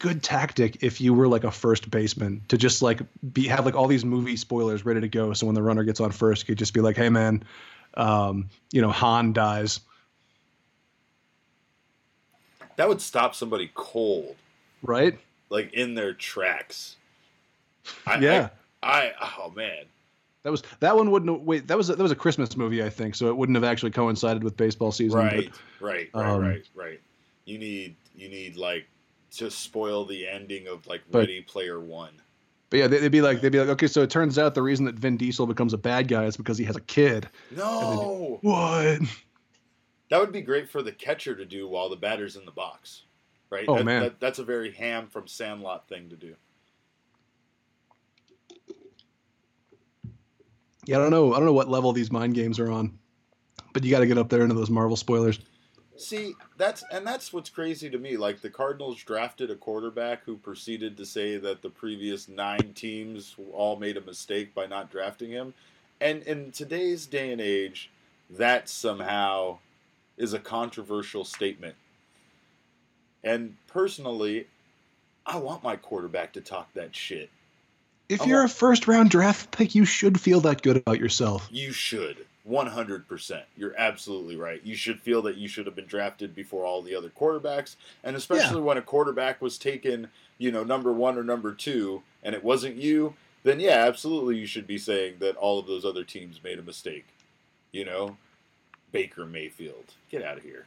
good tactic if you were like a first baseman to just like be have like all these movie spoilers ready to go. So when the runner gets on first, you could just be like, "Hey man, um, you know Han dies." That would stop somebody cold, right? Like in their tracks. I, yeah. I, I oh man. That was that one wouldn't wait. That was a, that was a Christmas movie, I think, so it wouldn't have actually coincided with baseball season. Right, but, right, right, um, right, right. You need you need like to spoil the ending of like but, Ready Player One. But yeah, they'd be like, they'd be like, okay, so it turns out the reason that Vin Diesel becomes a bad guy is because he has a kid. No. what? That would be great for the catcher to do while the batter's in the box, right? Oh that, man, that, that's a very Ham from Sandlot thing to do. Yeah, I don't know. I don't know what level these mind games are on, but you got to get up there into those Marvel spoilers. See, that's and that's what's crazy to me. Like the Cardinals drafted a quarterback who proceeded to say that the previous nine teams all made a mistake by not drafting him. And in today's day and age, that somehow is a controversial statement. And personally, I want my quarterback to talk that shit. If I you're want... a first round draft pick, you should feel that good about yourself. You should. 100%. You're absolutely right. You should feel that you should have been drafted before all the other quarterbacks. And especially yeah. when a quarterback was taken, you know, number one or number two, and it wasn't you, then yeah, absolutely you should be saying that all of those other teams made a mistake. You know, Baker Mayfield. Get out of here.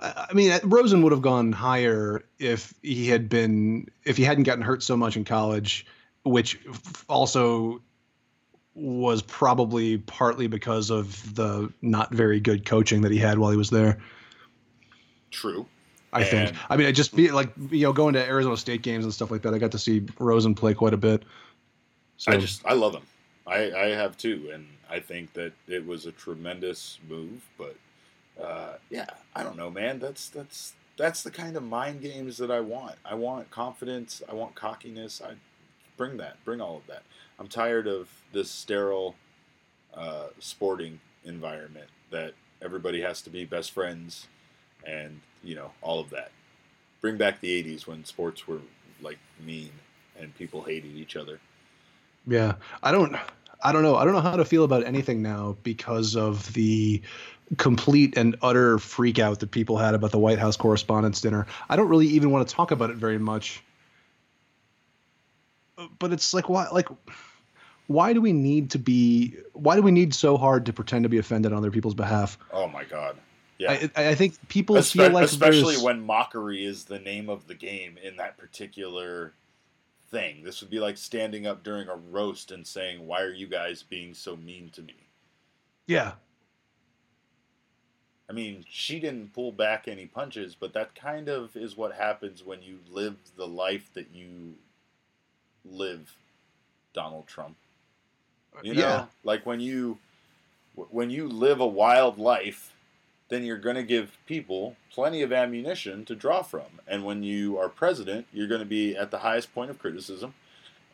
I mean, uh, Rosen would have gone higher if he had been, if he hadn't gotten hurt so much in college, which also was probably partly because of the not very good coaching that he had while he was there. True. I and think. I mean, I just be like you know going to Arizona State games and stuff like that. I got to see Rosen play quite a bit. So. I just I love him. I I have too, and I think that it was a tremendous move. But uh, yeah, I don't know, man. That's that's that's the kind of mind games that I want. I want confidence. I want cockiness. I bring that. Bring all of that. I'm tired of this sterile uh, sporting environment that everybody has to be best friends and you know all of that. Bring back the '80s when sports were like mean and people hated each other. Yeah, I don't. I don't know. I don't know how to feel about anything now because of the complete and utter freak out that people had about the White House Correspondents' Dinner. I don't really even want to talk about it very much. But it's like why like why do we need to be why do we need so hard to pretend to be offended on other people's behalf? Oh my god. Yeah. I, I think people Espe- feel like especially when mockery is the name of the game in that particular thing. This would be like standing up during a roast and saying why are you guys being so mean to me? Yeah. I mean, she didn't pull back any punches, but that kind of is what happens when you live the life that you live, Donald Trump. You know, yeah. like when you when you live a wild life, then you're going to give people plenty of ammunition to draw from. And when you are president, you're going to be at the highest point of criticism.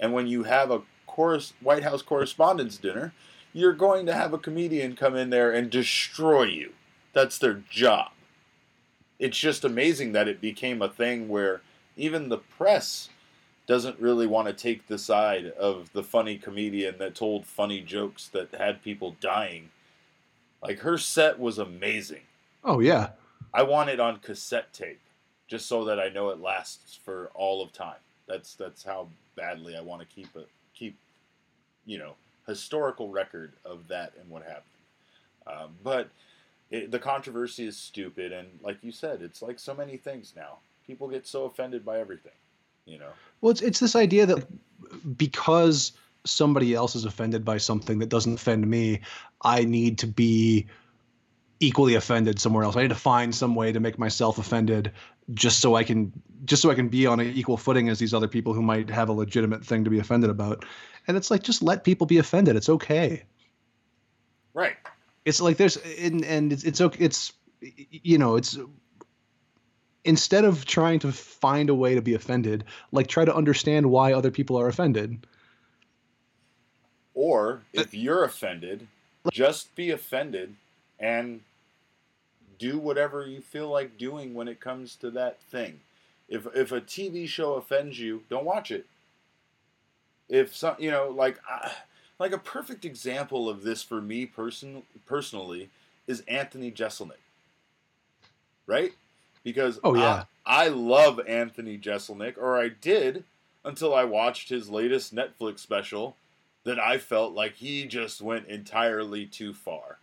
And when you have a chorus, White House Correspondents' Dinner, you're going to have a comedian come in there and destroy you. That's their job. It's just amazing that it became a thing where even the press doesn't really want to take the side of the funny comedian that told funny jokes that had people dying. Like her set was amazing. Oh yeah. I want it on cassette tape just so that I know it lasts for all of time. That's that's how badly I want to keep it keep you know historical record of that and what happened. Um, but it, the controversy is stupid, and like you said, it's like so many things now. People get so offended by everything you know well it's it's this idea that because somebody else is offended by something that doesn't offend me i need to be equally offended somewhere else. I need to find some way to make myself offended just so i can just so i can be on an equal footing as these other people who might have a legitimate thing to be offended about. And it's like just let people be offended. It's okay. Right. It's like there's and, and it's it's okay it's you know it's instead of trying to find a way to be offended, like try to understand why other people are offended. Or if you're offended, just be offended and do whatever you feel like doing when it comes to that thing. If if a TV show offends you, don't watch it. If some, you know, like like a perfect example of this for me person personally is Anthony Jeselnik. Right? Because oh yeah, I, I love Anthony Jeselnik, or I did until I watched his latest Netflix special that I felt like he just went entirely too far.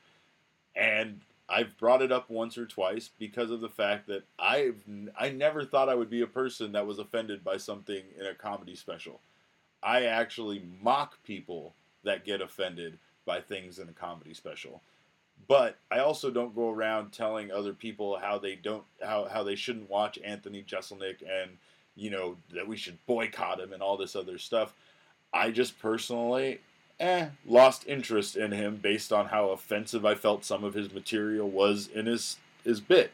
And I've brought it up once or twice because of the fact that I've I never thought I would be a person that was offended by something in a comedy special. I actually mock people that get offended by things in a comedy special. But I also don't go around telling other people how they don't how, how they shouldn't watch Anthony Jeselnik and you know that we should boycott him and all this other stuff. I just personally eh, lost interest in him based on how offensive I felt some of his material was in his his bit.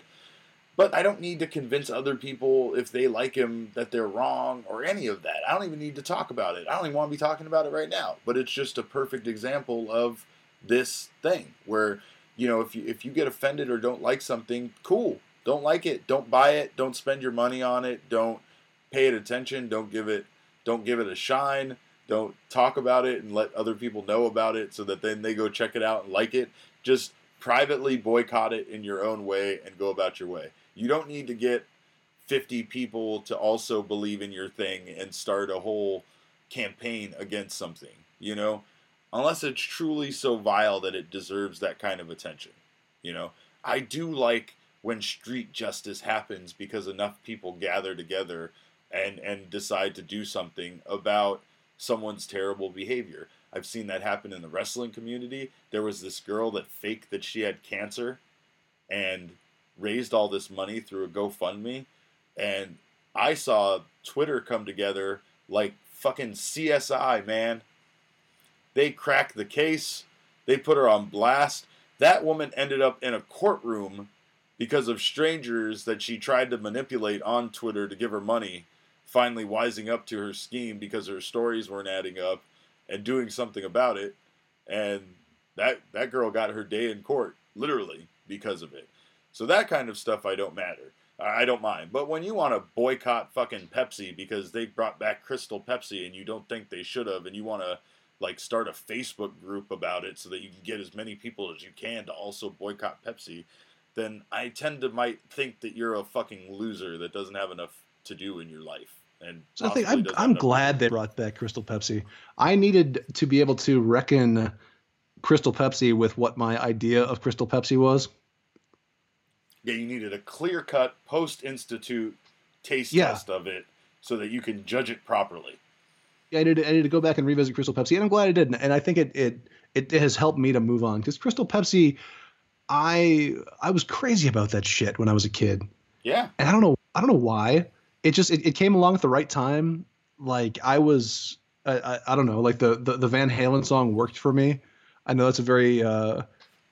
But I don't need to convince other people if they like him that they're wrong or any of that. I don't even need to talk about it. I don't even want to be talking about it right now. But it's just a perfect example of this thing where, you know, if you if you get offended or don't like something, cool. Don't like it, don't buy it, don't spend your money on it, don't pay it attention, don't give it don't give it a shine don't talk about it and let other people know about it so that then they go check it out and like it. Just privately boycott it in your own way and go about your way. You don't need to get 50 people to also believe in your thing and start a whole campaign against something, you know? Unless it's truly so vile that it deserves that kind of attention. You know, I do like when street justice happens because enough people gather together and and decide to do something about someone's terrible behavior. I've seen that happen in the wrestling community. There was this girl that faked that she had cancer and raised all this money through a GoFundMe. And I saw Twitter come together like fucking CSI, man. They cracked the case, they put her on blast. That woman ended up in a courtroom because of strangers that she tried to manipulate on Twitter to give her money finally wising up to her scheme because her stories weren't adding up and doing something about it. And that that girl got her day in court, literally, because of it. So that kind of stuff I don't matter. I don't mind. But when you want to boycott fucking Pepsi because they brought back Crystal Pepsi and you don't think they should have, and you want to like start a Facebook group about it so that you can get as many people as you can to also boycott Pepsi, then I tend to might think that you're a fucking loser that doesn't have enough to do in your life. And so I think I'm, I'm glad they brought back Crystal Pepsi. I needed to be able to reckon Crystal Pepsi with what my idea of Crystal Pepsi was. Yeah, you needed a clear cut post institute taste yeah. test of it so that you can judge it properly. I need, to, I need to go back and revisit Crystal Pepsi, and I'm glad I did. And I think it it it has helped me to move on because Crystal Pepsi, I I was crazy about that shit when I was a kid. Yeah, and I don't know I don't know why it just it, it came along at the right time. Like I was, I, I, I don't know, like the, the the Van Halen song worked for me. I know that's a very uh,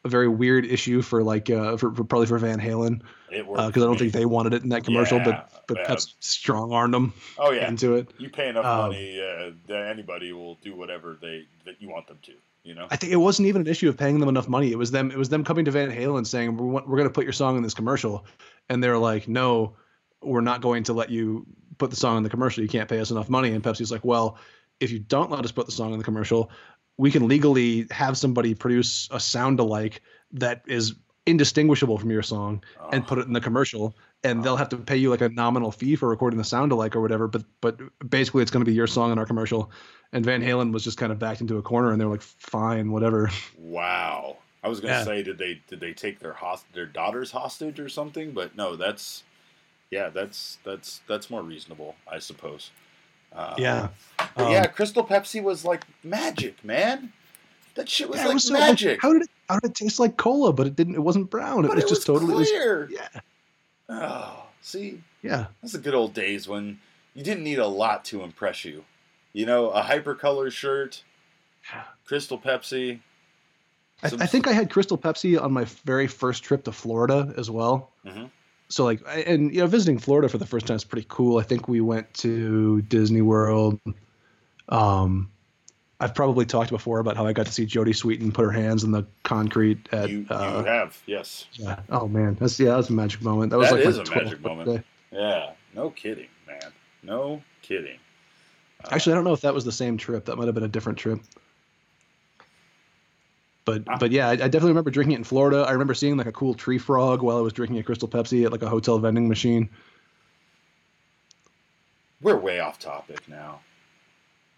a very weird issue for like uh, for, for probably for Van Halen because uh, I don't think they wanted it in that commercial, yeah, but but Pepsi strong armed them. Oh yeah, into it. You pay enough um, money, uh, anybody will do whatever they that you want them to. You know, I think it wasn't even an issue of paying them enough money. It was them. It was them coming to Van Halen saying, "We're, we're going to put your song in this commercial," and they're like, "No, we're not going to let you put the song in the commercial. You can't pay us enough money. And Pepsi's like, well, if you don't let us put the song in the commercial, we can legally have somebody produce a sound alike that is indistinguishable from your song oh. and put it in the commercial and oh. they'll have to pay you like a nominal fee for recording the sound alike or whatever but but basically it's going to be your song in our commercial and van halen was just kind of backed into a corner and they were like fine whatever wow i was going to yeah. say did they did they take their host their daughters hostage or something but no that's yeah, that's that's that's more reasonable, I suppose. Uh, yeah, um, yeah. Crystal Pepsi was like magic, man. That shit was yeah, like was so, magic. Like, how did it? How did it taste like cola? But it didn't. It wasn't brown. It was, it was just totally clear. Was, yeah. Oh, see. Yeah. That's the good old days when you didn't need a lot to impress you. You know, a hypercolor shirt, Crystal Pepsi. I, I, think I had Crystal Pepsi on my very first trip to Florida as well. Mm-hmm so like and you know visiting Florida for the first time is pretty cool. I think we went to Disney World. Um, I've probably talked before about how I got to see Jodie Sweetin put her hands in the concrete at. You, uh, have, yes. Yeah. Oh man, that's yeah, that was a magic moment. That was that like is a magic moment. Day. Yeah, No kidding, man. No kidding. Uh, Actually, I don't know if that was the same trip. That might have been a different trip. But uh, but yeah, I, I, definitely remember drinking it in Florida. I remember seeing like a cool tree frog while I was drinking a Crystal Pepsi at like a hotel vending machine. We're way off topic now.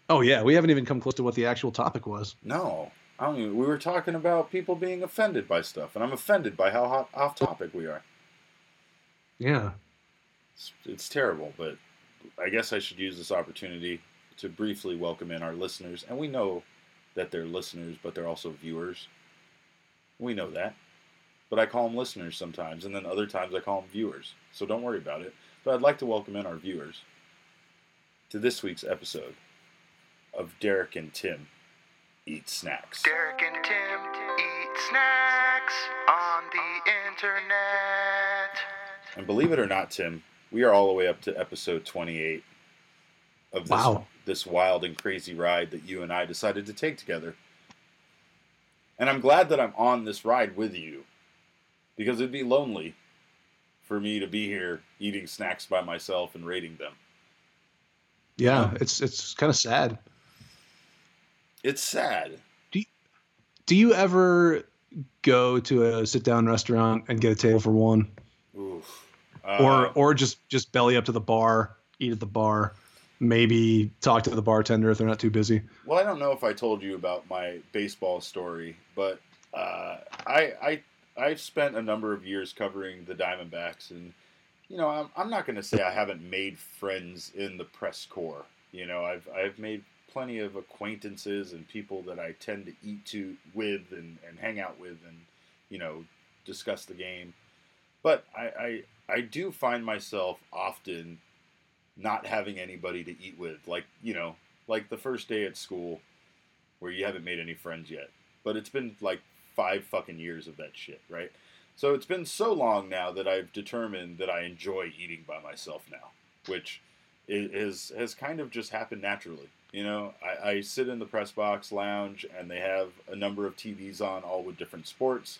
Oh yeah, we haven't even come close to what the actual topic was. No, I don't even. We were talking about people being offended by stuff, and I'm offended by how hot, off topic we are. Yeah, it's, it's terrible, but I guess I should use this opportunity to briefly welcome in our listeners, and we know that they're listeners, but they're also viewers. We know that. But I call them listeners sometimes, and then other times I call them viewers. So don't worry about it. But I'd like to welcome in our viewers to this week's episode of Derek and Tim Eat Snacks. Derek and Tim eat snacks on the internet. And believe it or not, Tim, we are all the way up to episode 28 of this wow this wild and crazy ride that you and I decided to take together. And I'm glad that I'm on this ride with you because it'd be lonely for me to be here eating snacks by myself and rating them. Yeah, it's it's kind of sad. It's sad. Do you, do you ever go to a sit down restaurant and get a table for one? Oof. Uh, or or just just belly up to the bar, eat at the bar maybe talk to the bartender if they're not too busy. Well, I don't know if I told you about my baseball story, but uh, I I I've spent a number of years covering the Diamondbacks, and you know I'm I'm not going to say I haven't made friends in the press corps. You know I've I've made plenty of acquaintances and people that I tend to eat to with and, and hang out with and you know discuss the game. But I, I I do find myself often not having anybody to eat with, like you know, like the first day at school where you haven't made any friends yet. But it's been like five fucking years of that shit, right? So it's been so long now that I've determined that I enjoy eating by myself now, which is has kind of just happened naturally. You know, I, I sit in the press box lounge and they have a number of TVs on, all with different sports.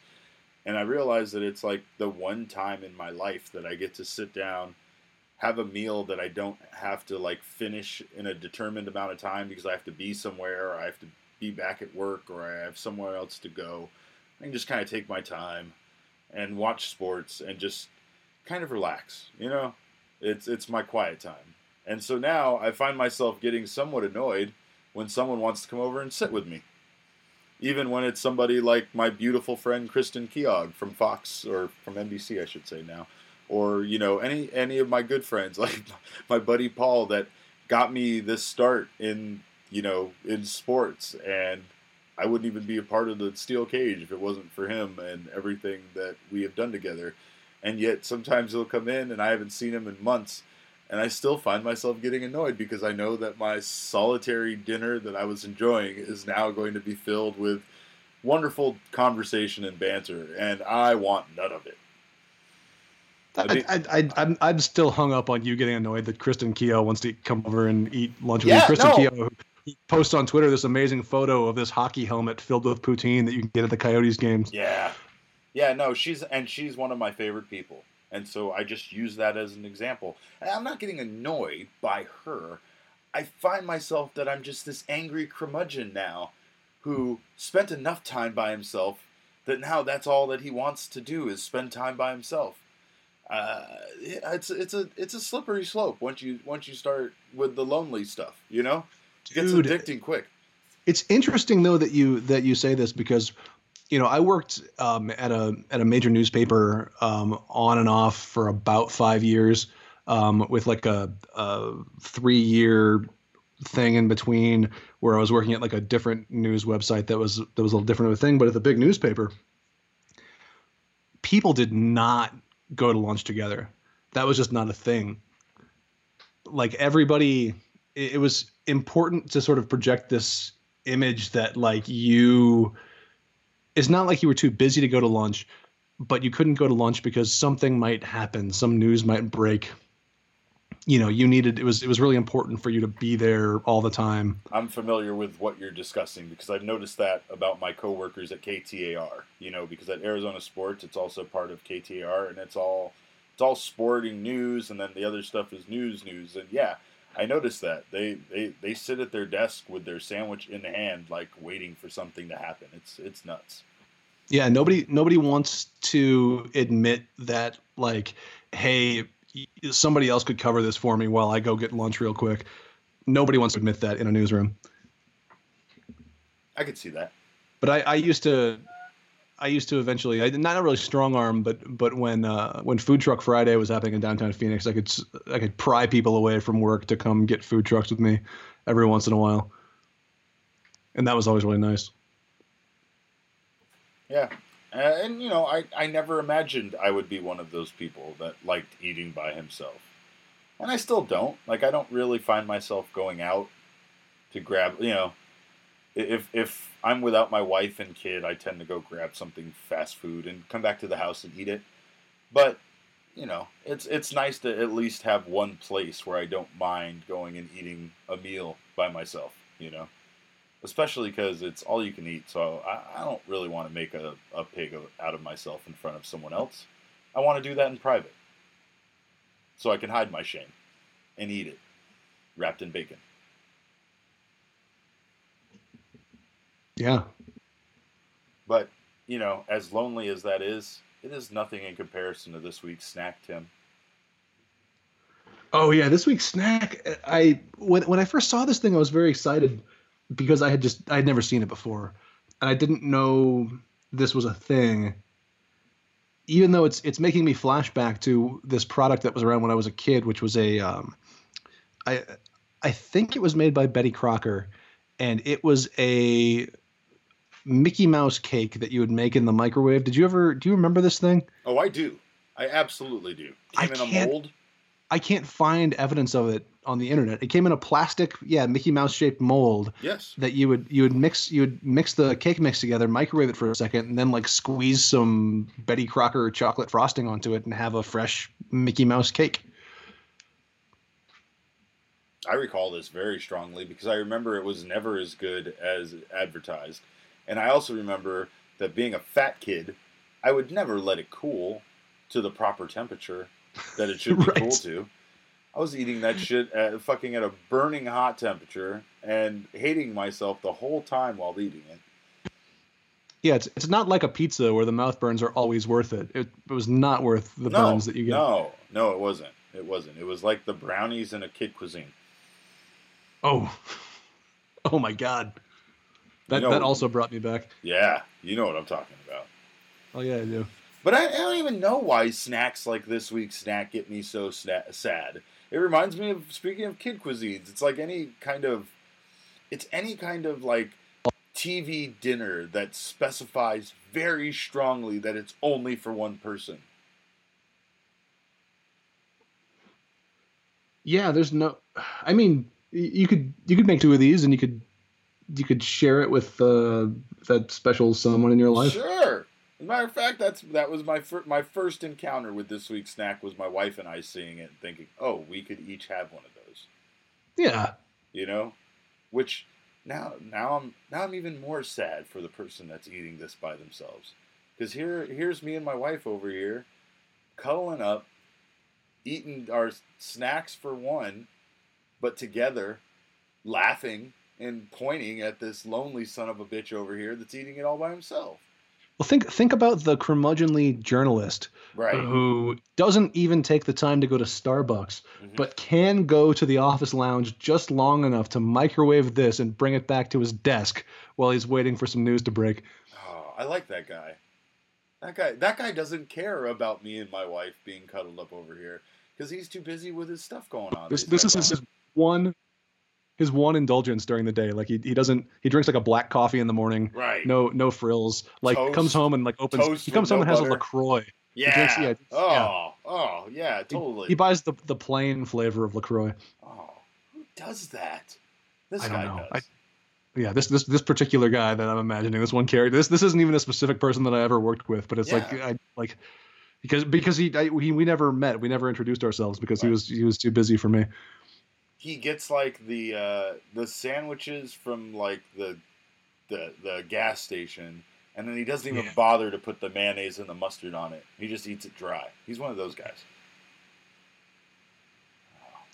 And I realize that it's like the one time in my life that I get to sit down have a meal that I don't have to like finish in a determined amount of time because I have to be somewhere or I have to be back at work or I have somewhere else to go. I can just kind of take my time and watch sports and just kind of relax. You know, it's it's my quiet time. And so now I find myself getting somewhat annoyed when someone wants to come over and sit with me. Even when it's somebody like my beautiful friend Kristen Keogh from Fox or from NBC, I should say now or you know any any of my good friends like my buddy Paul that got me this start in you know in sports. And I wouldn't even be a part of the steel cage if it wasn't for him and everything that we have done together. And yet sometimes he'll come in and I haven't seen him in months. And I still find myself getting annoyed because I know that my solitary dinner that I was enjoying is now going to be filled with wonderful conversation and banter. And I want none of it I, I, I, I'm, I'm still hung up on you getting annoyed that Kristen Keogh wants to come over and eat lunch with yeah, you. Kristen no. Keogh posts on Twitter this amazing photo of this hockey helmet filled with poutine that you can get at the Coyotes games. Yeah, yeah, no, she's and she's one of my favorite people, and so I just use that as an example. And I'm not getting annoyed by her. I find myself that I'm just this angry curmudgeon now, who spent enough time by himself that now that's all that he wants to do is spend time by himself uh, it's it's a it's a slippery slope once you once you start with the lonely stuff. You know, it gets Dude, addicting quick. It's interesting though that you that you say this because you know I worked um, at a at a major newspaper um, on and off for about five years um, with like a, a three year thing in between where I was working at like a different news website that was that was a little different of a thing, but at the big newspaper, people did not go to lunch together. That was just not a thing. Like everybody, it, it was important to sort of project this image that like you it's not like you were too busy to go to lunch, but you couldn't go to lunch because something might happen, some news might break, you know you needed it was it was really important for you to be there all the time i'm familiar with what you're discussing because i've noticed that about my coworkers at ktar you know because at arizona sports it's also part of ktar and it's all it's all sporting news, and then the other stuff is news news. And yeah, I noticed that they they they sit at their desk with their sandwich in hand, like waiting for something to happen. It's it's nuts. Yeah, nobody nobody wants to admit that like, hey, somebody else could cover this for me while I go get lunch real quick. Nobody wants to admit that in a newsroom. I could see that. But I, I used to I used to eventually, I not really strong arm, but but when uh, when Food Truck Friday was happening in downtown Phoenix, I could I could pry people away from work to come get food trucks with me every once in a while, and that was always really nice. Yeah, uh, and you know, I I never imagined I would be one of those people that liked eating by himself, and I still don't. Like, I don't really find myself going out to grab, you know if if I'm without my wife and kid, I tend to go grab something fast food and come back to the house and eat it. But you know, it's it's nice to at least have one place where I don't mind going and eating a meal by myself. You know, especially because it's all you can eat. So I, I don't really want to make a, a pig out of myself in front of someone else. I want to do that in private, so I can hide my shame and eat it, wrapped in bacon. Yeah. But, you know, as lonely as that is, it is nothing in comparison to this week's snack, Tim. Oh yeah, this week's snack. I when when I first saw this thing, I was very excited because I had just I had never seen it before, and I didn't know this was a thing. Even though it's it's making me flashback to this product that was around when I was a kid, which was a um, I I think it was made by Betty Crocker, and it was a Mickey Mouse cake that you would make in the microwave. Did you ever? Do you remember this thing? Oh, I do. I absolutely do. Came I in a mold. I can't find evidence of it on the internet. It came in a plastic, yeah, Mickey Mouse shaped mold. Yes. That you would you would mix you would mix the cake mix together, microwave it for a second, and then like squeeze some Betty Crocker chocolate frosting onto it and have a fresh Mickey Mouse cake. I recall this very strongly because I remember it was never as good as advertised. And I also remember that being a fat kid, I would never let it cool to the proper temperature that it should be right. cool to. I was eating that shit at fucking at a burning hot temperature and hating myself the whole time while eating it. Yeah, it's it's not like a pizza where the mouth burns are always worth it. It, it was not worth the no, burns that you get. No, no, it wasn't. It wasn't. It was like the brownies in a kid cuisine. Oh, oh my god. That you know, that also brought me back. Yeah, you know what I'm talking about. Oh yeah, I do. But I, I don't even know why snacks like this week's snack get me so sna- sad. It reminds me of speaking of kid cuisines. It's like any kind of, it's any kind of like TV dinner that specifies very strongly that it's only for one person. Yeah, there's no. I mean, you could you could make two of these, and you could you could share it with uh, that special someone in your life. Sure. As a matter of fact, that's that was my fir- my first encounter with this week's snack was my wife and I seeing it and thinking, oh, we could each have one of those. Yeah. You know, which now now I'm now I'm even more sad for the person that's eating this by themselves, because here here's me and my wife over here, cuddling up, eating our snacks for one, but together, laughing and pointing at this lonely son of a bitch over here that's eating it all by himself. Well, think think about the curmudgeonly journalist right. who doesn't even take the time to go to Starbucks, mm-hmm. but can go to the office lounge just long enough to microwave this and bring it back to his desk while he's waiting for some news to break. Oh, I like that guy. That guy that guy doesn't care about me and my wife being cuddled up over here because he's too busy with his stuff going on. This, this is his one his one indulgence during the day. Like he, he doesn't he drinks like a black coffee in the morning. Right. No no frills. Like toast, comes home and like opens. He comes home no and has butter. a Lacroix. Yeah. Drinks, yeah. Oh. Yeah. Oh yeah. Totally. He, he, buys the the plain flavor of Lacroix. Oh, who does that? This I guy don't know. does. I, yeah, this this this particular guy that I'm imagining, this one character. This this isn't even a specific person that I ever worked with, but it's yeah. like I like because because he, I, he we never met, we never introduced ourselves because right. he was he was too busy for me he gets like the uh, the sandwiches from like the the the gas station, and then he doesn't even yeah. bother to put the mayonnaise and the mustard on it. He just eats it dry. He's one of those guys.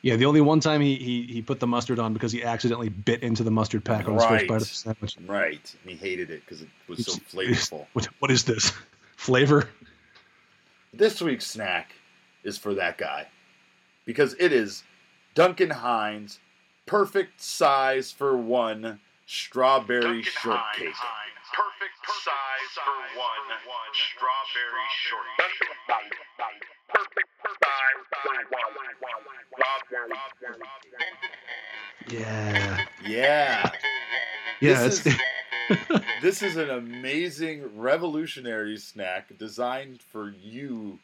Yeah, the only one time he, he he put the mustard on because he accidentally bit into the mustard pack on his Right. first bite of the sandwich. Right. And he hated it because it was so It's- flavorful. What, what is this flavor? This week's snack is for that guy because it is Duncan Hines, perfect size for one strawberry shortcake. Perfect size for one strawberry shortcake. Perfect size for one Yeah, Yeah. yeah. This It's, This is an amazing revolutionary snack designed for you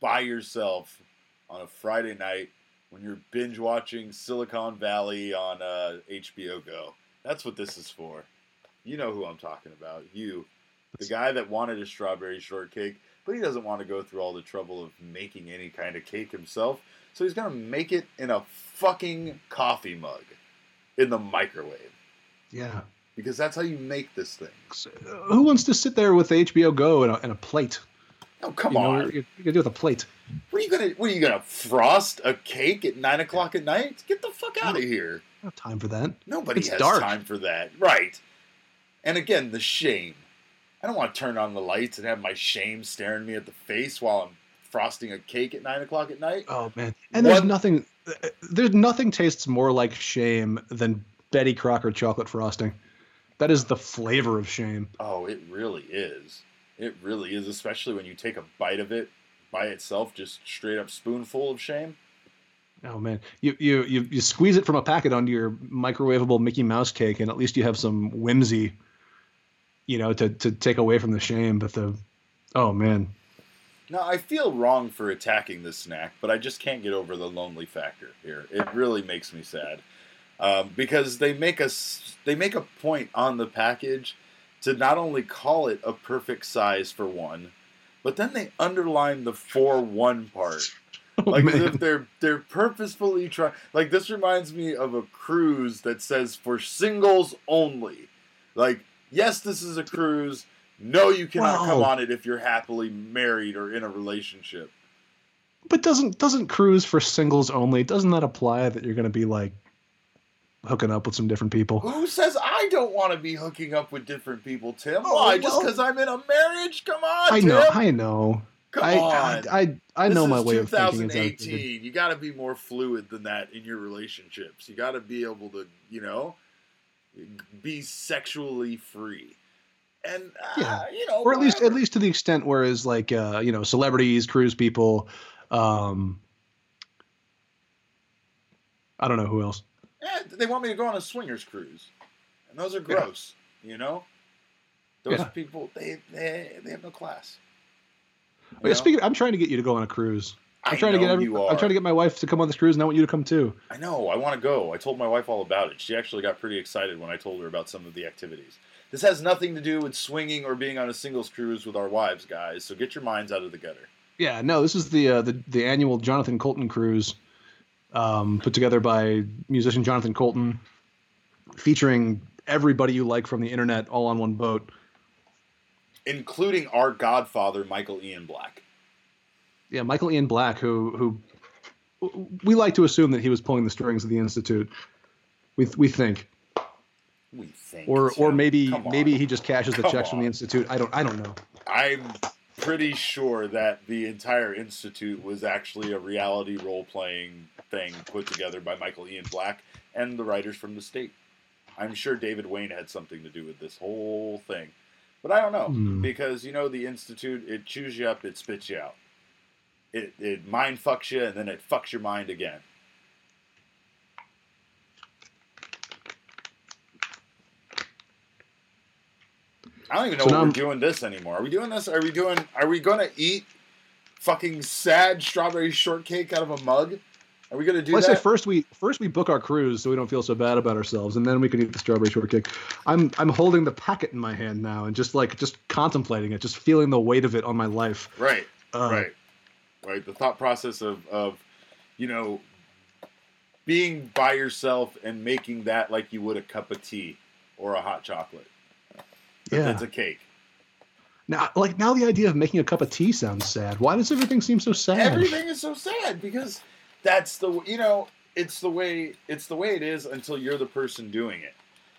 by yourself on a Friday night when you're binge watching Silicon Valley on uh, HBO Go. That's what this is for. You know who I'm talking about. You, the guy that wanted a strawberry shortcake, but he doesn't want to go through all the trouble of making any kind of cake himself. So he's going to make it in a fucking coffee mug in the microwave yeah. because that's how you make this thing. So, uh, who wants to sit there with HBO Go and a, and a plate? Oh come you know, on! what you you do with a plate. What are you gonna What are you gonna frost a cake at nine o'clock at night? Get the fuck out of here! I time for that. Nobody It's has dark. time for that, right? And again, the shame. I don't want to turn on the lights and have my shame staring me at the face while I'm frosting a cake at nine o'clock at night. Oh man, and there's One- nothing. There's nothing tastes more like shame than Betty Crocker chocolate frosting. That is the flavor of shame. Oh, it really is. It really is, especially when you take a bite of it by itself, just straight up spoonful of shame. Oh man, you you you, you squeeze it from a packet onto your microwavable Mickey Mouse cake, and at least you have some whimsy, you know, to to take away from the shame. But the, oh man, Now, I feel wrong for attacking this snack, but I just can't get over the lonely factor here. It really makes me sad um, because they make us they make a point on the package to not only call it a perfect size for one, but then they underline the for one part, oh, like as if they're they're purposefully trying. Like this reminds me of a cruise that says for singles only. Like yes, this is a cruise. No, you cannot come on it if you're happily married or in a relationship. But doesn't doesn't cruise for singles only? Doesn't that apply that you're going to be like hooking up with some different people? Who says I don't want to be hooking up with different people, Tim? Oh, Why? Just because I'm in a marriage? Come on, I Tim. know, I know, Come I, on. I I I know my way of thinking. 2018. You got to be more fluid than that in your relationships. You got to be able to, you know, be sexually free, and uh, Yeah. you know, or at least at least to the extent whereas like uh, you know celebrities, cruise people, um, I don't know who else. Eh, they want me to go on a swingers cruise, and those are Yeah. gross. You know, those Yeah. people they they they have no class. You Wait, know? speaking, I'm trying to get you to go on a cruise. I'm I trying to get every, you I'm trying to get my wife to come on this cruise, and I want you to come too. I know. I want to go. I told my wife all about it. She actually got pretty excited when I told her about some of the activities. This has nothing to do with swinging or being on a singles cruise with our wives, guys. So get your minds out of the gutter. Yeah, no, this is the uh, the the annual Jonathan Coulton cruise, um, put together by musician Jonathan Coulton, featuring everybody you like from the internet all on one boat. Including our godfather, Michael Ian Black. Yeah, Michael Ian Black, who who we like to assume that he was pulling the strings of the institute. We we think, We think. or or maybe maybe he just cashes the Come checks from the institute. I don't I don't know. I'm pretty sure that the entire institute was actually a reality role playing thing put together by Michael Ian Black and the writers from the state. I'm sure David Wain had something to do with this whole thing. But I don't know Hmm. because you know the institute it chews you up, it spits you out. It it mind fucks you and then it fucks your mind again. I don't even know So what now we're doing this anymore. Are we doing this? Are we doing? Are we gonna eat fucking sad strawberry shortcake out of a mug? Are we gonna do Well, I say first we first we book our cruise so we don't feel so bad about ourselves, and then we can eat the strawberry shortcake. I'm I'm holding the packet in my hand now and just like just contemplating it, just feeling the weight of it on my life. Right, Uh, right, right. The thought process of of you know being by yourself and making that like you would a cup of tea or a hot chocolate. Yeah. It's a cake. Now, like now, the idea of making a cup of tea sounds sad. Why does everything seem so sad? Everything is so sad because that's the you know it's the way it's the way it is until you're the person doing it.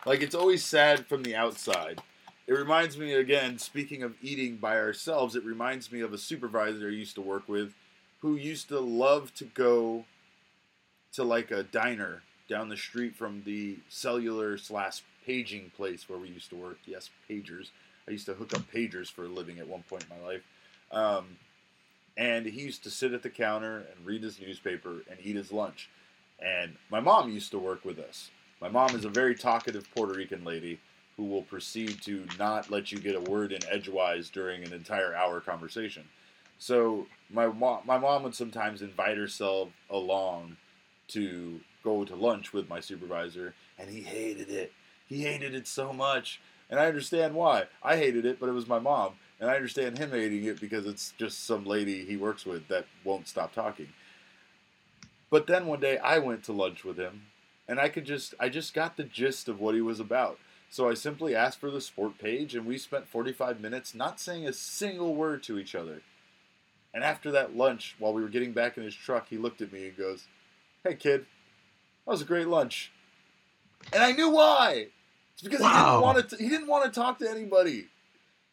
Like it's always sad from the outside. It reminds me again, speaking of eating by ourselves, it reminds me of a supervisor I used to work with who used to love to go to like a diner down the street from the cellular slash paging place where we used to work. Yes, pagers. I used to hook up pagers for a living at one point in my life. Um, and he used to sit at the counter and read his newspaper and eat his lunch. And my mom used to work with us. My mom is a very talkative Puerto Rican lady who will proceed to not let you get a word in edgewise during an entire hour conversation. So my mom, my mom would sometimes invite herself along to go to lunch with my supervisor, and he hated it. He hated it so much, and I understand why. I hated it, but it was my mom, and I understand him hating it because it's just some lady he works with that won't stop talking. But then one day I went to lunch with him, and I could just I just got the gist of what he was about. So I simply asked for the sport page, and we spent 45 minutes not saying a single word to each other. And after that lunch, while we were getting back in his truck, he looked at me and goes, Hey kid, that was a great lunch. And I knew why. It's because he didn't want to he didn't want to talk to anybody.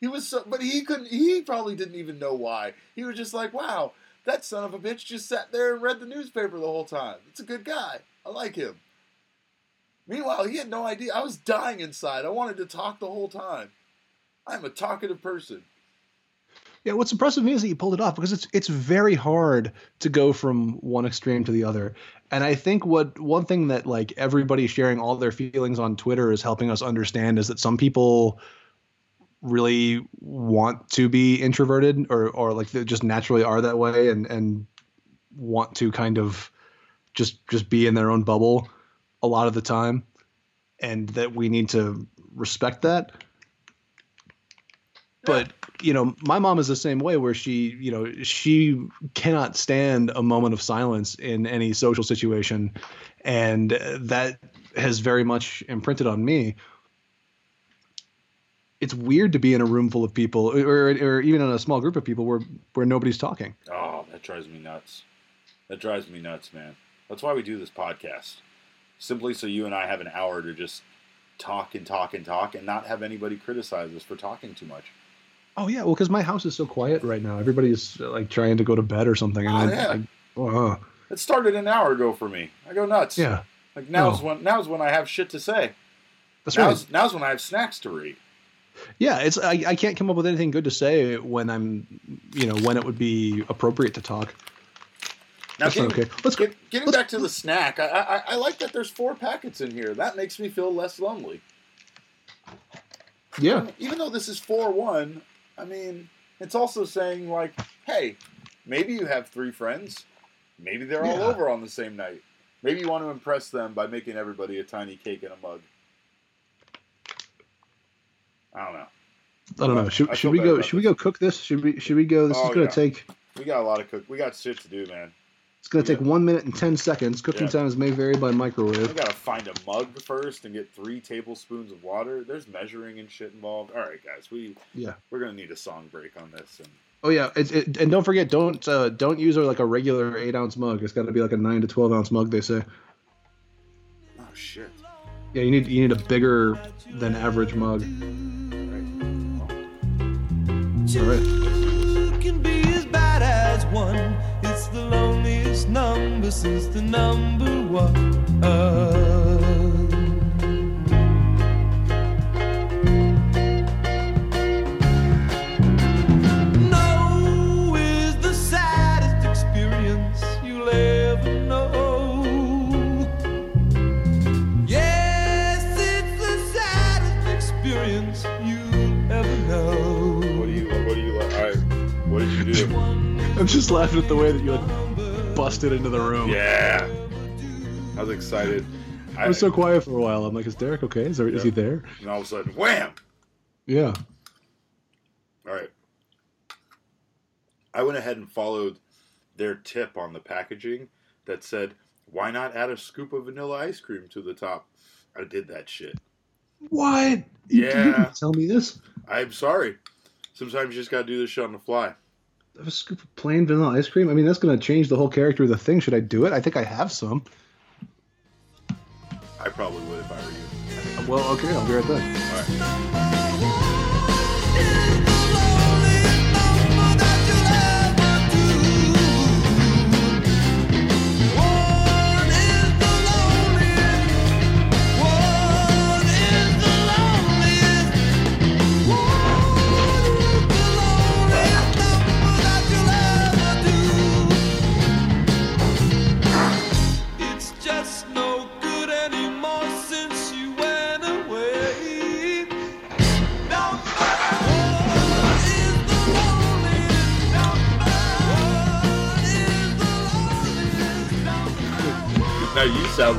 He was so but he couldn't he probably didn't even know why. He was just like, Wow, that son of a bitch just sat there and read the newspaper the whole time. It's a good guy. I like him. Meanwhile, he had no idea. I was dying inside. I wanted to talk the whole time. I'm a talkative person. Yeah, what's impressive to me is that you pulled it off because it's it's very hard to go from one extreme to the other. And I think what one thing that like everybody sharing all their feelings on Twitter is helping us understand is that some people really want to be introverted or or like they just naturally are that way and and want to kind of just just be in their own bubble a lot of the time and that we need to respect that. But you know my mom is the same way where she you know she cannot stand a moment of silence in any social situation. And that has very much imprinted on me it's weird to be in a room full of people or, or even in a small group of people where where nobody's talking Oh, that drives me nuts. That drives me nuts, man. That's why we do this podcast. Simply so you and I have an hour to just talk and talk and talk and not have anybody criticize us for talking too much. oh yeah well because my house is so quiet right now everybody's like trying to go to bed or something and Oh, I, yeah. I, uh, It started an hour ago for me. I go nuts. yeah Like now's Oh. when now's when I have shit to say. that's right Now's now's when I have snacks to read. Yeah, it's I, I can't come up with anything good to say when I'm you know when it would be appropriate to talk. Now That's getting, okay. Let's go. get, getting let's- back to the snack, I, I I like that there's four packets in here. That makes me feel less lonely. Yeah, Even- Even though this is four one, I mean, it's also saying like, hey, maybe you have three friends. Maybe they're all over on the same night. Maybe you want to impress them by making everybody a tiny cake in a mug. I don't know. I don't know. Should, should we go? Should we go cook this? Should we? Should we go? This Oh, is gonna yeah. take. We got a lot of cook. We got shit to do, man. It's gonna take Yeah. one minute and ten seconds. Cooking Yeah. times may vary by microwave. We gotta find a mug first and get three tablespoons of water. There's measuring and shit involved. All right, guys, we Yeah. we're gonna need a song break on this. And Oh yeah, it, it, and don't forget, don't uh, don't use like a regular eight ounce mug. It's got to be like a nine to twelve ounce mug. They say. oh shit. Yeah, you need you need a bigger than average mug. All right. All right. can be as bad as one. It's the loneliest number since the number one. I'm just laughing at the way that you like busted into the room. yeah. I was excited. I was so quiet for a while. I'm like, is Derek okay? Is, there, is he there? and all of a sudden, wham! Yeah. All right. I went ahead and followed their tip on the packaging that said, "Why not add a scoop of vanilla ice cream to the top?" I did that shit. What? You- Yeah. didn't tell me this. I'm sorry. Sometimes you just gotta do this shit on the fly have a scoop of plain vanilla ice cream? I mean, that's going to change the whole character of the thing. Should I do it? I think I have some. I probably would if I were you. Well, okay, I'll be right back. All right.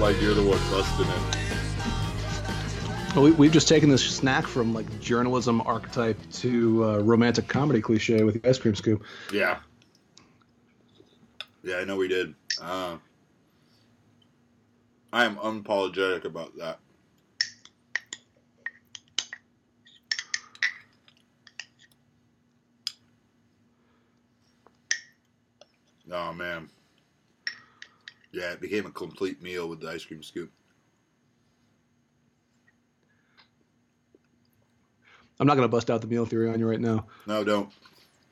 Like you're the one busting it. Well, we, we've just taken this snack from like journalism archetype to uh, romantic comedy cliche with the ice cream scoop. Yeah. Yeah, I know we did. Uh, I am unapologetic about that. Oh man. Yeah, it became a complete meal with the ice cream scoop. I'm not going to bust out the meal theory on you right now. No, don't.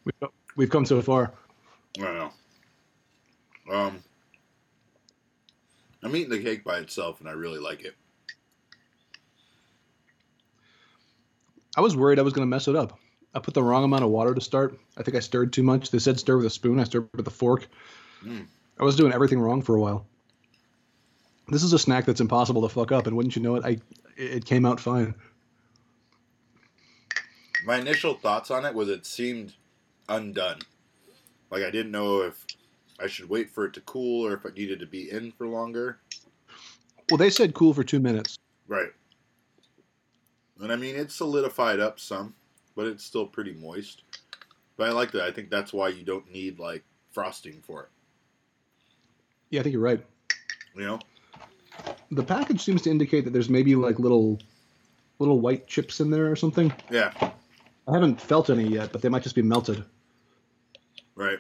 We've, we've come so far. I know. Um, I'm eating the cake by itself, and I really like it. I was worried I was going to mess it up. I put the wrong amount of water to start. I think I stirred too much. They said stir with a spoon. I stirred with a fork. Mm. I was doing everything wrong for a while. This is a snack that's impossible to fuck up, and wouldn't you know it, I it came out fine. My initial thoughts on it was it seemed undone. Like I didn't know if I should wait for it to cool or if it needed to be in for longer. Well, they said cool for two minutes. Right. And I mean, it's solidified up some, but it's still pretty moist. But I like that. I think that's why you don't need like frosting for it. Yeah, I think you're right. You know? The package seems to indicate that there's maybe like little little white chips in there or something. Yeah. I haven't felt any yet, but they might just be melted. Right.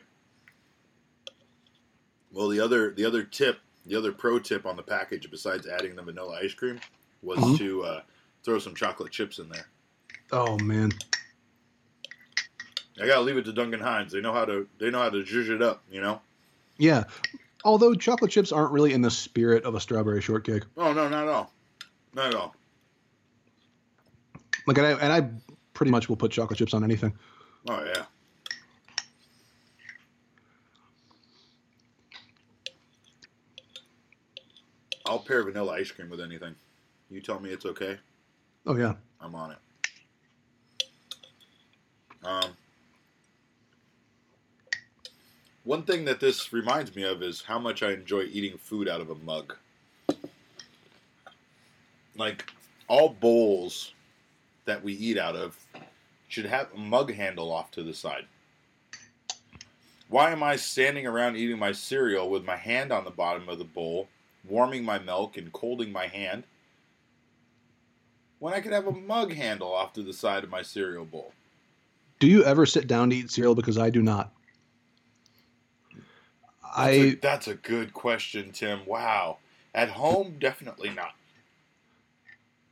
Well, the other the other tip, the other pro tip on the package, besides adding the vanilla ice cream, was Mhm. to uh, throw some chocolate chips in there. Oh man. I gotta leave it to Duncan Hines. They know how to they know how to zhuzh it up. You know? Yeah. Although chocolate chips aren't really in the spirit of a strawberry shortcake. Oh no, not at all, not at all. Like, and I, and I pretty much will put chocolate chips on anything. Oh yeah. I'll pair vanilla ice cream with anything. You tell me it's okay. Oh yeah. I'm on it. Um, one thing that this reminds me of is how much I enjoy eating food out of a mug. Like all bowls that we eat out of should have a mug handle off to the side. Why am I standing around eating my cereal with my hand on the bottom of the bowl, warming my milk and colding my hand? when I could have a mug handle off to the side of my cereal bowl. Do you ever sit down to eat cereal? Because I do not. That's, a, I that's a good question, Tim. Wow. At home, definitely not.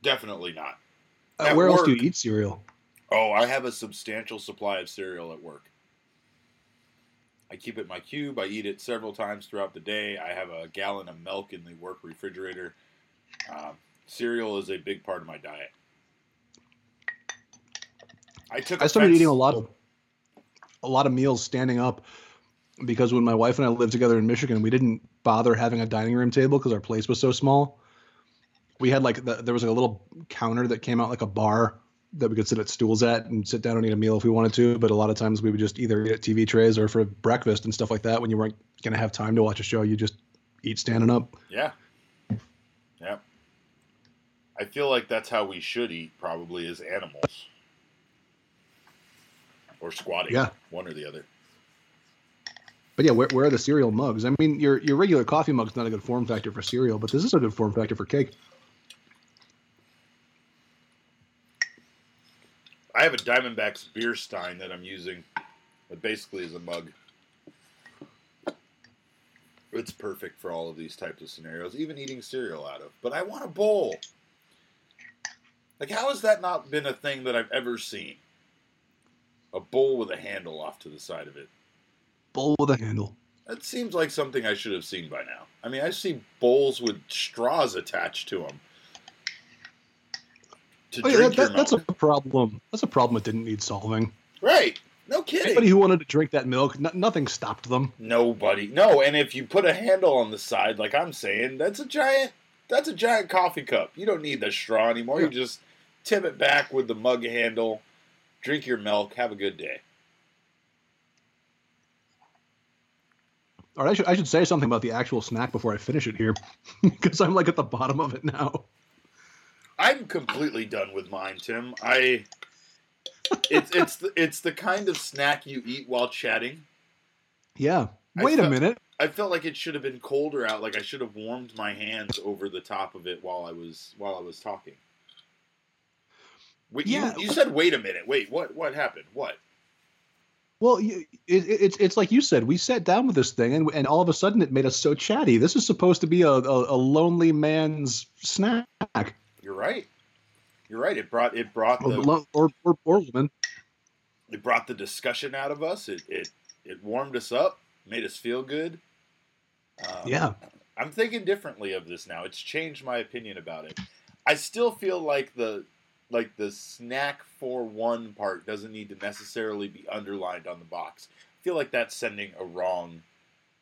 Definitely not. uh, where else do you eat cereal? Oh, I have a substantial supply of cereal at work. I keep it in my cube. I eat it several times throughout the day. I have a gallon of milk in the work refrigerator. Um, cereal is a big part of my diet. I took. I started offense- eating a lot of a lot of meals standing up because when my wife and I lived together in Michigan, we didn't bother having a dining room table because our place was so small. We had like the, there was like a little counter that came out like a bar that we could sit at stools at and sit down and eat a meal if we wanted to. But a lot of times we would just either eat at TV trays or for breakfast and stuff like that. When you weren't gonna have time to watch a show, you just eat standing up. Yeah. Yeah. I feel like that's how we should eat, probably, as animals. Or squatting. Yeah. One or the other. But yeah, where, where are the cereal mugs? I mean, your your regular coffee mug's not a good form factor for cereal, but this is a good form factor for cake. I have a Diamondbacks beer stein that I'm using. That basically is a mug. It's perfect for all of these types of scenarios, even eating cereal out of. But I want a bowl. Like, how has that not been a thing that I've ever seen? A bowl with a handle off to the side of it. Bowl with a handle. That seems like something I should have seen by now. I mean, I see bowls with straws attached to them. To Oh, yeah, drink that, your that, that's a problem. That's a problem that didn't need solving. right. No kidding. Anybody who wanted to drink that milk, n- nothing stopped them. Nobody. No, and if you put a handle on the side, like I'm saying, that's a giant. That's a giant coffee cup. You don't need the straw anymore. You just tip it back with the mug handle. Drink your milk. Have a good day. All right, I should, I should say something about the actual snack before I finish it here, because I'm like at the bottom of it now. I'm completely done with mine, Tim. I. It's it's the, it's the kind of snack you eat while chatting. Yeah. Wait a minute. I felt like it should have been colder out. Like I should have warmed my hands over the top of it while I was while I was talking. Wait, Yeah. you, you said wait a minute. Wait, what what happened? What? Well, it, it- it's it's like you said. We sat down with this thing, and and all of a sudden, it made us so chatty. This is supposed to be a, a, a lonely man's snack, You're right. You're right. It brought it brought the or, or, or woman. it brought the discussion out of us. It it it warmed us up, made us feel good. Um, Yeah. I'm thinking differently of this now. It's changed my opinion about it. I still feel like the like the snack for one part doesn't need to necessarily be underlined on the box. I feel like that's sending a wrong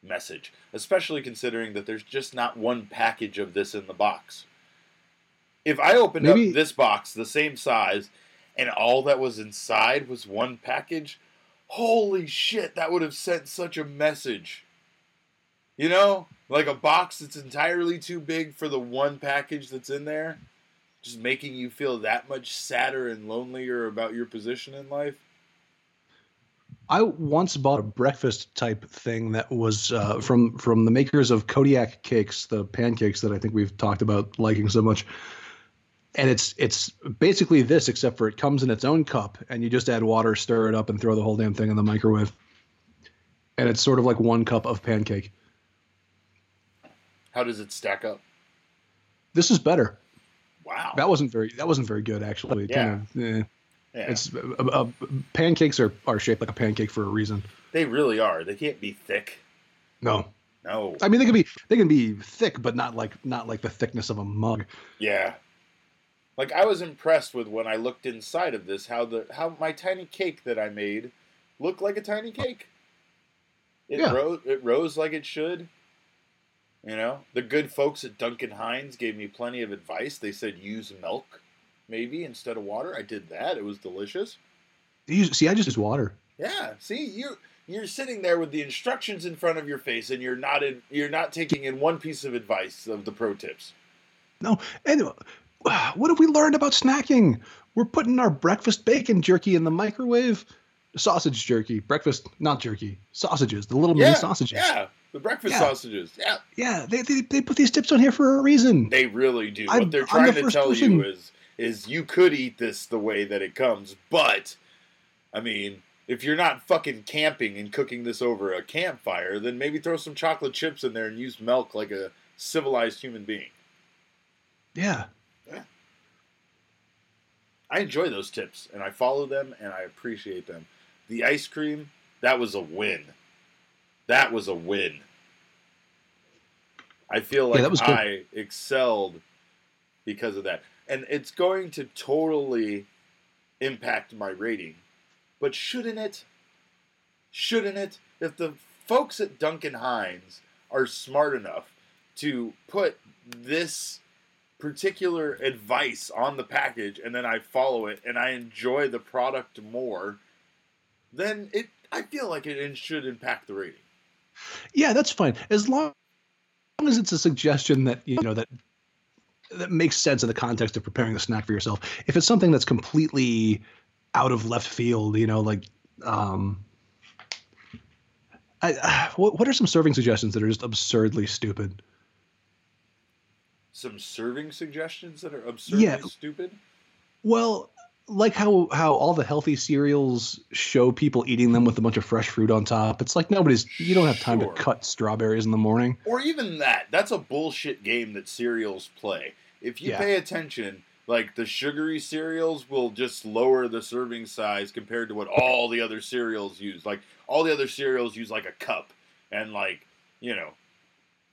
message, especially considering that there's just not one package of this in the box. If I opened Maybe- up this box the same size and all that was inside was one package, holy shit, that would have sent such a message. You know, like a box that's entirely too big for the one package that's in there, just making you feel that much sadder and lonelier about your position in life. I once bought a breakfast type thing that was uh, from from the makers of Kodiak cakes, the pancakes that I think we've talked about liking so much. And it's it's basically this, except for it comes in its own cup, and you just add water, stir it up, and throw the whole damn thing in the microwave. And it's sort of like one cup of pancake. How does it stack up? This is better. Wow. That wasn't very that wasn't very good actually. Yeah. Kinda, eh. yeah, It's uh, uh, pancakes are, are shaped like a pancake for a reason. they really are. They can't be thick. No, No. I mean they can be they can be thick, but not like not like the thickness of a mug. Yeah. Like I was impressed with when I looked inside of this how the how my tiny cake that I made looked like a tiny cake. It Yeah. rose it rose like it should. You know, the good folks at Duncan Hines gave me plenty of advice. They said use milk maybe instead of water. I did that. It was delicious. You, see, I just use water. Yeah, see you you're sitting there with the instructions in front of your face and you're not in, you're not taking in one piece of advice of the pro tips. No, and what have we learned about snacking? We're putting our breakfast bacon jerky in the microwave. Sausage jerky, breakfast not jerky, sausages, the little Yeah, mini sausages. yeah, the breakfast Yeah. sausages. Yeah, Yeah, they, they, they put these tips on here for a reason. They really do. I'm- what they're trying the to tell person- you is is you could eat this the way that it comes, but I mean, if you're not fucking camping and cooking this over a campfire, then maybe throw some chocolate chips in there and use milk like a civilized human being. Yeah. I enjoy those tips and I follow them and I appreciate them. The ice cream, that was a win. That was a win. I feel like good. I excelled because of that. And it's going to totally impact my rating. But shouldn't it? Shouldn't it? If the folks at Duncan Hines are smart enough to put this particular advice on the package and then I follow it and I enjoy the product more, then it I feel like it should impact the rating. Yeah, that's fine. As long as it's a suggestion that, you know, that that makes sense in the context of preparing the snack for yourself. If it's something that's completely out of left field, you know, like um I, what what are some serving suggestions that are just absurdly stupid? Some serving suggestions that are absurdly Yeah. stupid. Well, like how how all the healthy cereals show people eating them with a bunch of fresh fruit on top. It's like nobody's you don't have time Sure. to cut strawberries in the morning. Or even that. That's a bullshit game that cereals play. If you Yeah. pay attention, like the sugary cereals will just lower the serving size compared to what all the other cereals use. Like all the other cereals use like a cup and like, you know,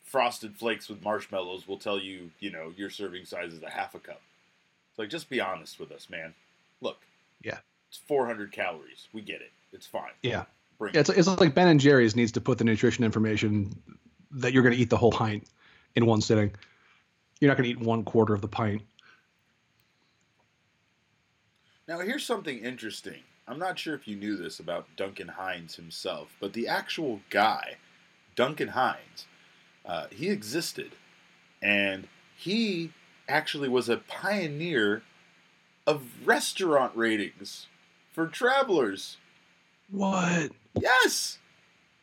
frosted flakes with marshmallows will tell you, you know, your serving size is a half a cup. It's like just be honest with us, man. Look. Yeah. It's 400 calories. We get it. It's fine. Yeah. Bring Yeah, it's, it. it's like Ben and Jerry's needs to put the nutrition information that you're going to eat the whole pint in one sitting. You're not going to eat one quarter of the pint. Now, here's something interesting. I'm not sure if you knew this about Duncan Hines himself, but the actual guy, Duncan Hines, uh, he existed, and he actually was a pioneer of restaurant ratings for travelers. What? Yes,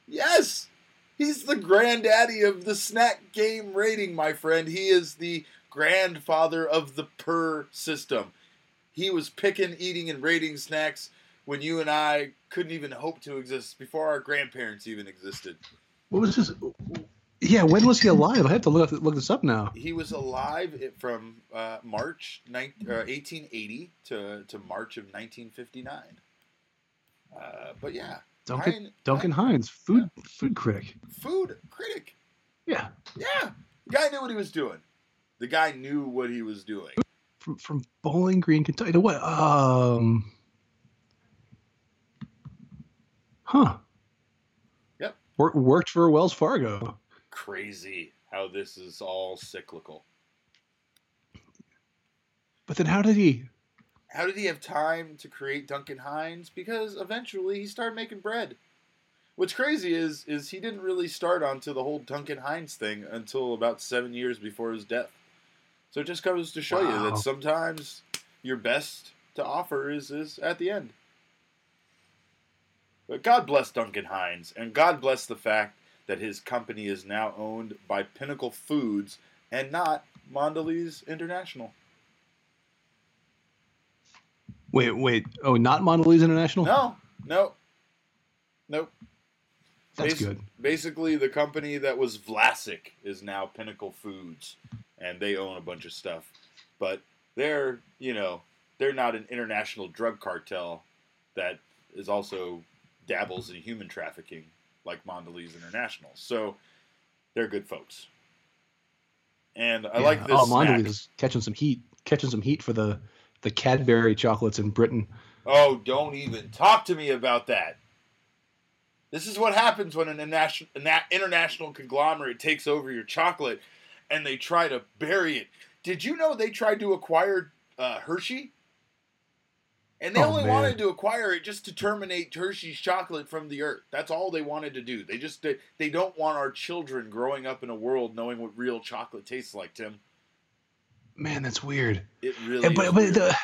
yes, he's the granddaddy of the snack game rating, my friend. He is the grandfather of the per system. He was picking, eating, and rating snacks when you and I couldn't even hope to exist before our grandparents even existed. What was his? Yeah, when was he alive? I have to look look this up now. He was alive from uh, March nine, uh, 1880 to, to March of 1959. Uh, but yeah, Duncan Hein- Duncan Hines, food food critic. food critic. Yeah, Yeah, the guy knew what he was doing. The guy knew what he was doing. from from Bowling Green, Kentucky. To what? Um. Huh. Yep. Work, worked for Wells Fargo. Crazy how this is all cyclical. But then how did he? How did he have time to create Duncan Hines? Because eventually he started making bread. What's crazy is is he didn't really start onto the whole Duncan Hines thing until about seven years before his death. So it just goes to show you that sometimes your best to offer is is at the end. But God bless Duncan Hines, and God bless the fact that his company is now owned by Pinnacle Foods and not Mondelez International. Wait, wait. Oh, not Mondelez International. No, no, nope. That's Basi- good. Basically, the company that was Vlasic is now Pinnacle Foods, and they own a bunch of stuff. But they're, you know, they're not an international drug cartel that is also dabbles in human trafficking like Mondelez International. So they're good folks. And I Yeah. like this. Oh. Mondelez is catching some heat. Catching some heat for the the Cadbury chocolates in Britain. Oh, don't even talk to me about that. This is what happens when an international, an international conglomerate takes over your chocolate and they try to bury it. Did you know they tried to acquire uh, Hershey? And they Oh, only man. wanted to acquire it just to terminate Hershey's chocolate from the earth. That's all they wanted to do. They just they, they don't want our children growing up in a world knowing what real chocolate tastes like, Tim. Man, that's weird. It really is but but weird. the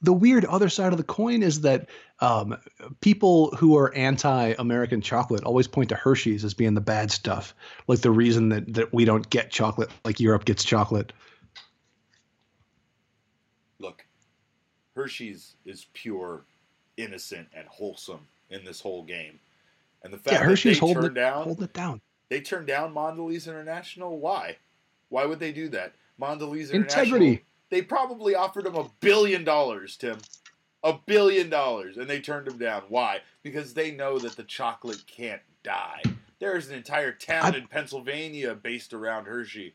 the weird other side of the coin is that um, people who are anti-American chocolate always point to Hershey's as being the bad stuff, like the reason that that we don't get chocolate like Europe gets chocolate. look, Hershey's is pure, innocent, and wholesome in this whole game. And the fact Yeah, Hershey's that they holding turned it, down holding it down. they turned down Mondelez International. Why? Why would they do that? Mondelez International. Integrity. They probably offered them a billion dollars, Tim. A billion dollars, and they turned them down. Why? Because they know that the chocolate can't die. There is an entire town I- in Pennsylvania based around Hershey.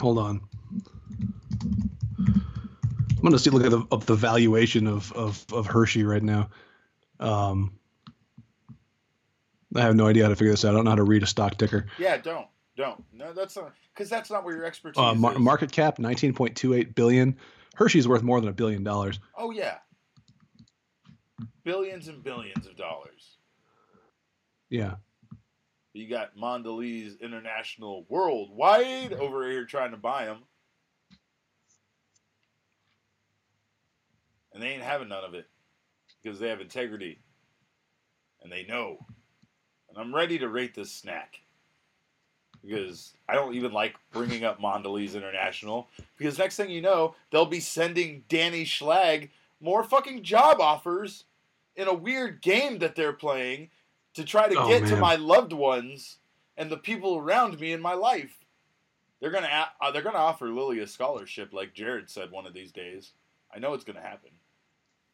Hold on. I'm gonna see look at the of the valuation of, of of Hershey right now. Um, I have no idea how to figure this out. I don't know how to read a stock ticker. Yeah, don't, don't. No, that's not because that's not where your expertise Uh, mar- is. market cap 19.28 billion. Hershey's worth more than a billion dollars. Oh yeah. Billions and billions of dollars. Yeah. You got Mondelez International Worldwide over here trying to buy them. And they ain't having none of it because they have integrity. And they know. And I'm ready to rate this snack. because I don't even like bringing up Mondelez International because next thing you know, they'll be sending Danny Schlag more fucking job offers in a weird game that they're playing to try to Oh, get to my loved ones and the people around me in my life. They're gonna uh, they're gonna offer Lily a scholarship, like Jared said one of these days. I know it's gonna happen.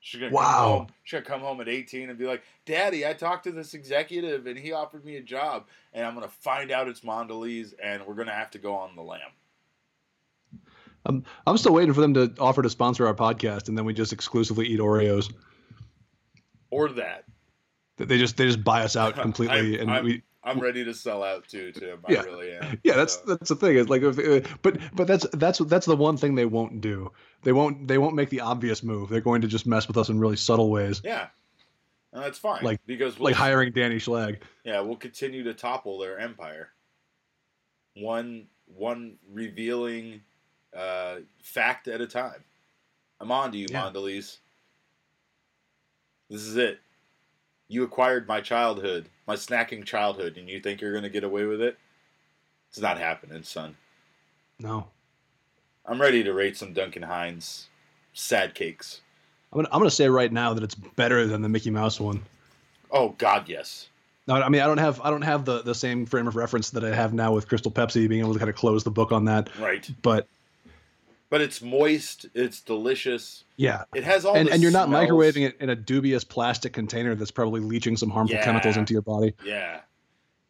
She's gonna come Wow. home. She's gonna come home at 18 and be like, "Daddy, I talked to this executive and he offered me a job, and I'm gonna find out it's Mondelez, and we're gonna have to go on the lam." I'm I'm still waiting for them to offer to sponsor our podcast, and then we just exclusively eat Oreos. Or that. They just they just buy us out completely, I'm- and I'm- we I'm ready to sell out too, Tim. I Yeah. really am. yeah that's So, that's the thing is like if, uh, but but that's that's that's the one thing they won't do they won't they won't make the obvious move they're going to just mess with us in really subtle ways yeah. And that's fine. Like- because we'll, like hiring danny schlag Yeah, we'll continue to topple their empire. One one revealing uh, fact at a time. I'm on to you, Yeah. Mondelez. This is it. You acquired my childhood, my snacking childhood, and you think you're going to get away with it? It's not happening, son. no I'm ready to rate some Duncan Hines sad cakes. I'm gonna, I'm gonna say right now that it's better than the mickey mouse one Oh God, yes. no i mean i don't have i don't have the the same frame of reference that i have now with crystal pepsi being able to kind of close the book on that Right. but But it's moist. It's delicious. yeah It has all and, the and you're not smells. microwaving it in a dubious plastic container that's probably leaching some harmful Yeah. chemicals into your body Yeah.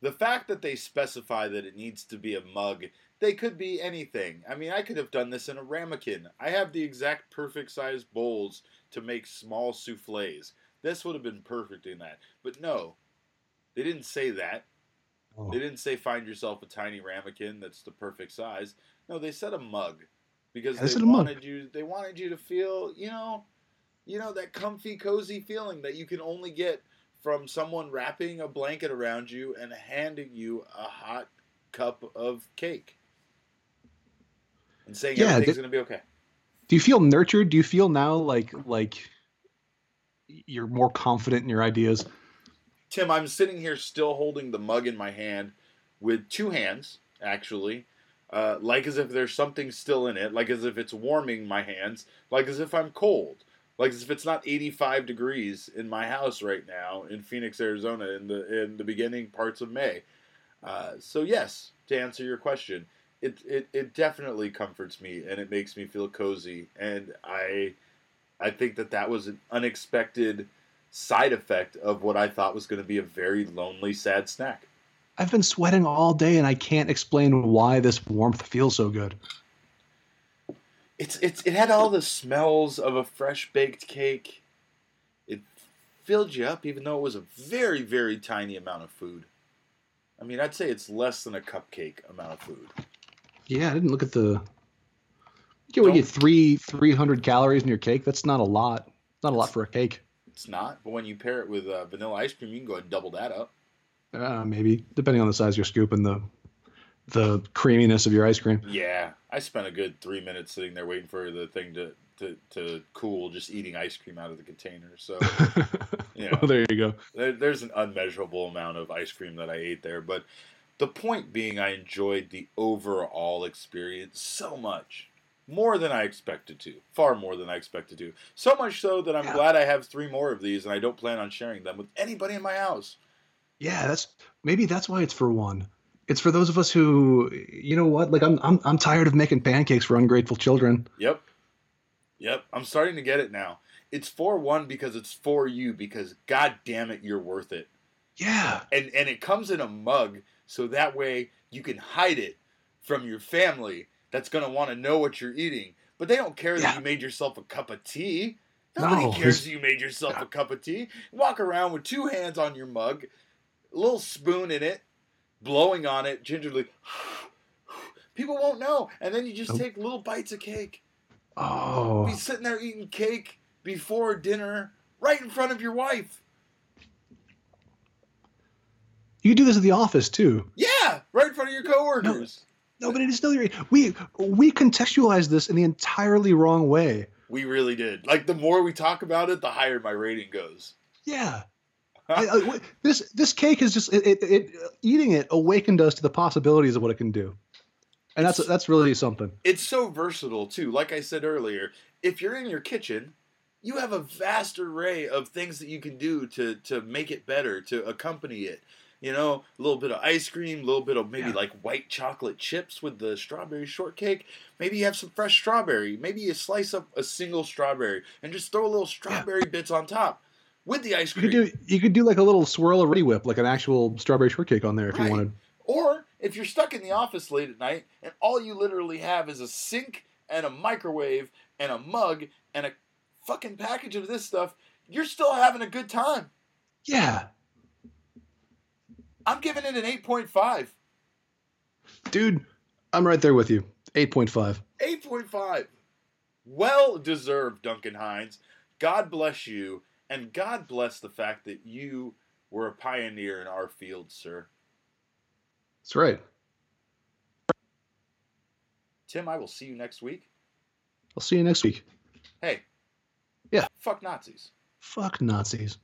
The fact that they specify that it needs to be a mug, they could be anything. I mean, I could have done this in a ramekin. I have the exact perfect size bowls to make small souffles. This would have been perfect in that. But no, they didn't say that. Oh. They didn't say find yourself a tiny ramekin that's the perfect size. No, they said a mug because they they said mug. wanted you. They wanted you to feel, you know, you know that comfy, cozy feeling that you can only get from someone wrapping a blanket around you and handing you a hot cup of cake and saying Yeah, everything's going to be okay. Do you feel nurtured? Do you feel now like like you're more confident in your ideas? Tim, I'm sitting here still holding the mug in my hand with two hands, actually, uh, like as if there's something still in it, like as if it's warming my hands, like as if I'm cold, like as if it's not 85 degrees in my house right now in Phoenix, Arizona, in the in the beginning parts of May. Uh, so yes, to answer your question, it, it it definitely comforts me and it makes me feel cozy, and I I think that that was an unexpected side effect of what I thought was going to be a very lonely, sad snack. I've been sweating all day and I can't explain why this warmth feels so good. It's it's it had all the smells of a fresh baked cake. It filled you up, even though it was a very very tiny amount of food. I mean, I'd say it's less than a cupcake amount of food. Yeah, I didn't look at the. You get, get three three hundred calories in your cake. That's not a lot. Not a lot for a cake. It's not, but when you pair it with uh, vanilla ice cream, you can go ahead and double that up. Uh, maybe depending on the size of your scoop and the the creaminess of your ice cream. Yeah, I spent a good three minutes sitting there waiting for the thing to to, to cool, just eating ice cream out of the container. So Yeah. well, there you go. there, there's an unmeasurable amount of ice cream that I ate there. But the point being, I enjoyed the overall experience so much. More than I expected to. Far more than I expected to. So much so that I'm Yeah. glad I have three more of these and I don't plan on sharing them with anybody in my house. Yeah, that's maybe that's why it's for one. It's for those of us who, you know what? Like I'm I'm I'm tired of making pancakes for ungrateful children. Yep. Yep. I'm starting to get it now. It's for one because it's for you because god damn it, you're worth it. Yeah. and and it comes in a mug so that way you can hide it from your family that's going to want to know what you're eating but they don't care that you made yourself a cup of tea nobody No, cares this- you made yourself a cup of tea walk around with two hands on your mug little spoon in it blowing on it gingerly people won't know and then you just oh. take little bites of cake Oh. be sitting there eating cake before dinner right in front of your wife You can do this at the office too. yeah right in front of your coworkers No, but it is still your we we contextualize this in the entirely wrong way. We really did. Like the more we talk about it, the higher my rating goes. Yeah. I, I, this this cake is just it, it, it eating it awakened us to the possibilities of what it can do, and that's that's really something. it's so versatile too. Like I said earlier, if you're in your kitchen, you have a vast array of things that you can do to to make it better, to accompany it. You know, a little bit of ice cream, a little bit of maybe Yeah. like white chocolate chips with the strawberry shortcake. Maybe you have some fresh strawberry. Maybe you slice up a single strawberry and just throw a little strawberry bits on top with the ice cream. You could do you could do like a little swirl of Reddi-wip, like an actual strawberry shortcake on there if Right. you wanted. Or if you're stuck in the office late at night and all you literally have is a sink and a microwave and a mug and a fucking package of this stuff, you're still having a good time. Yeah, I'm giving it an 8.5. dude, I'm right there with you. Eight point five. 8.5. Well deserved, Duncan Hines. God bless you, and God bless the fact that you were a pioneer in our field, sir. That's right. Tim, I will see you next week. I'll see you next week. Hey. Yeah. Fuck Nazis. Fuck Nazis.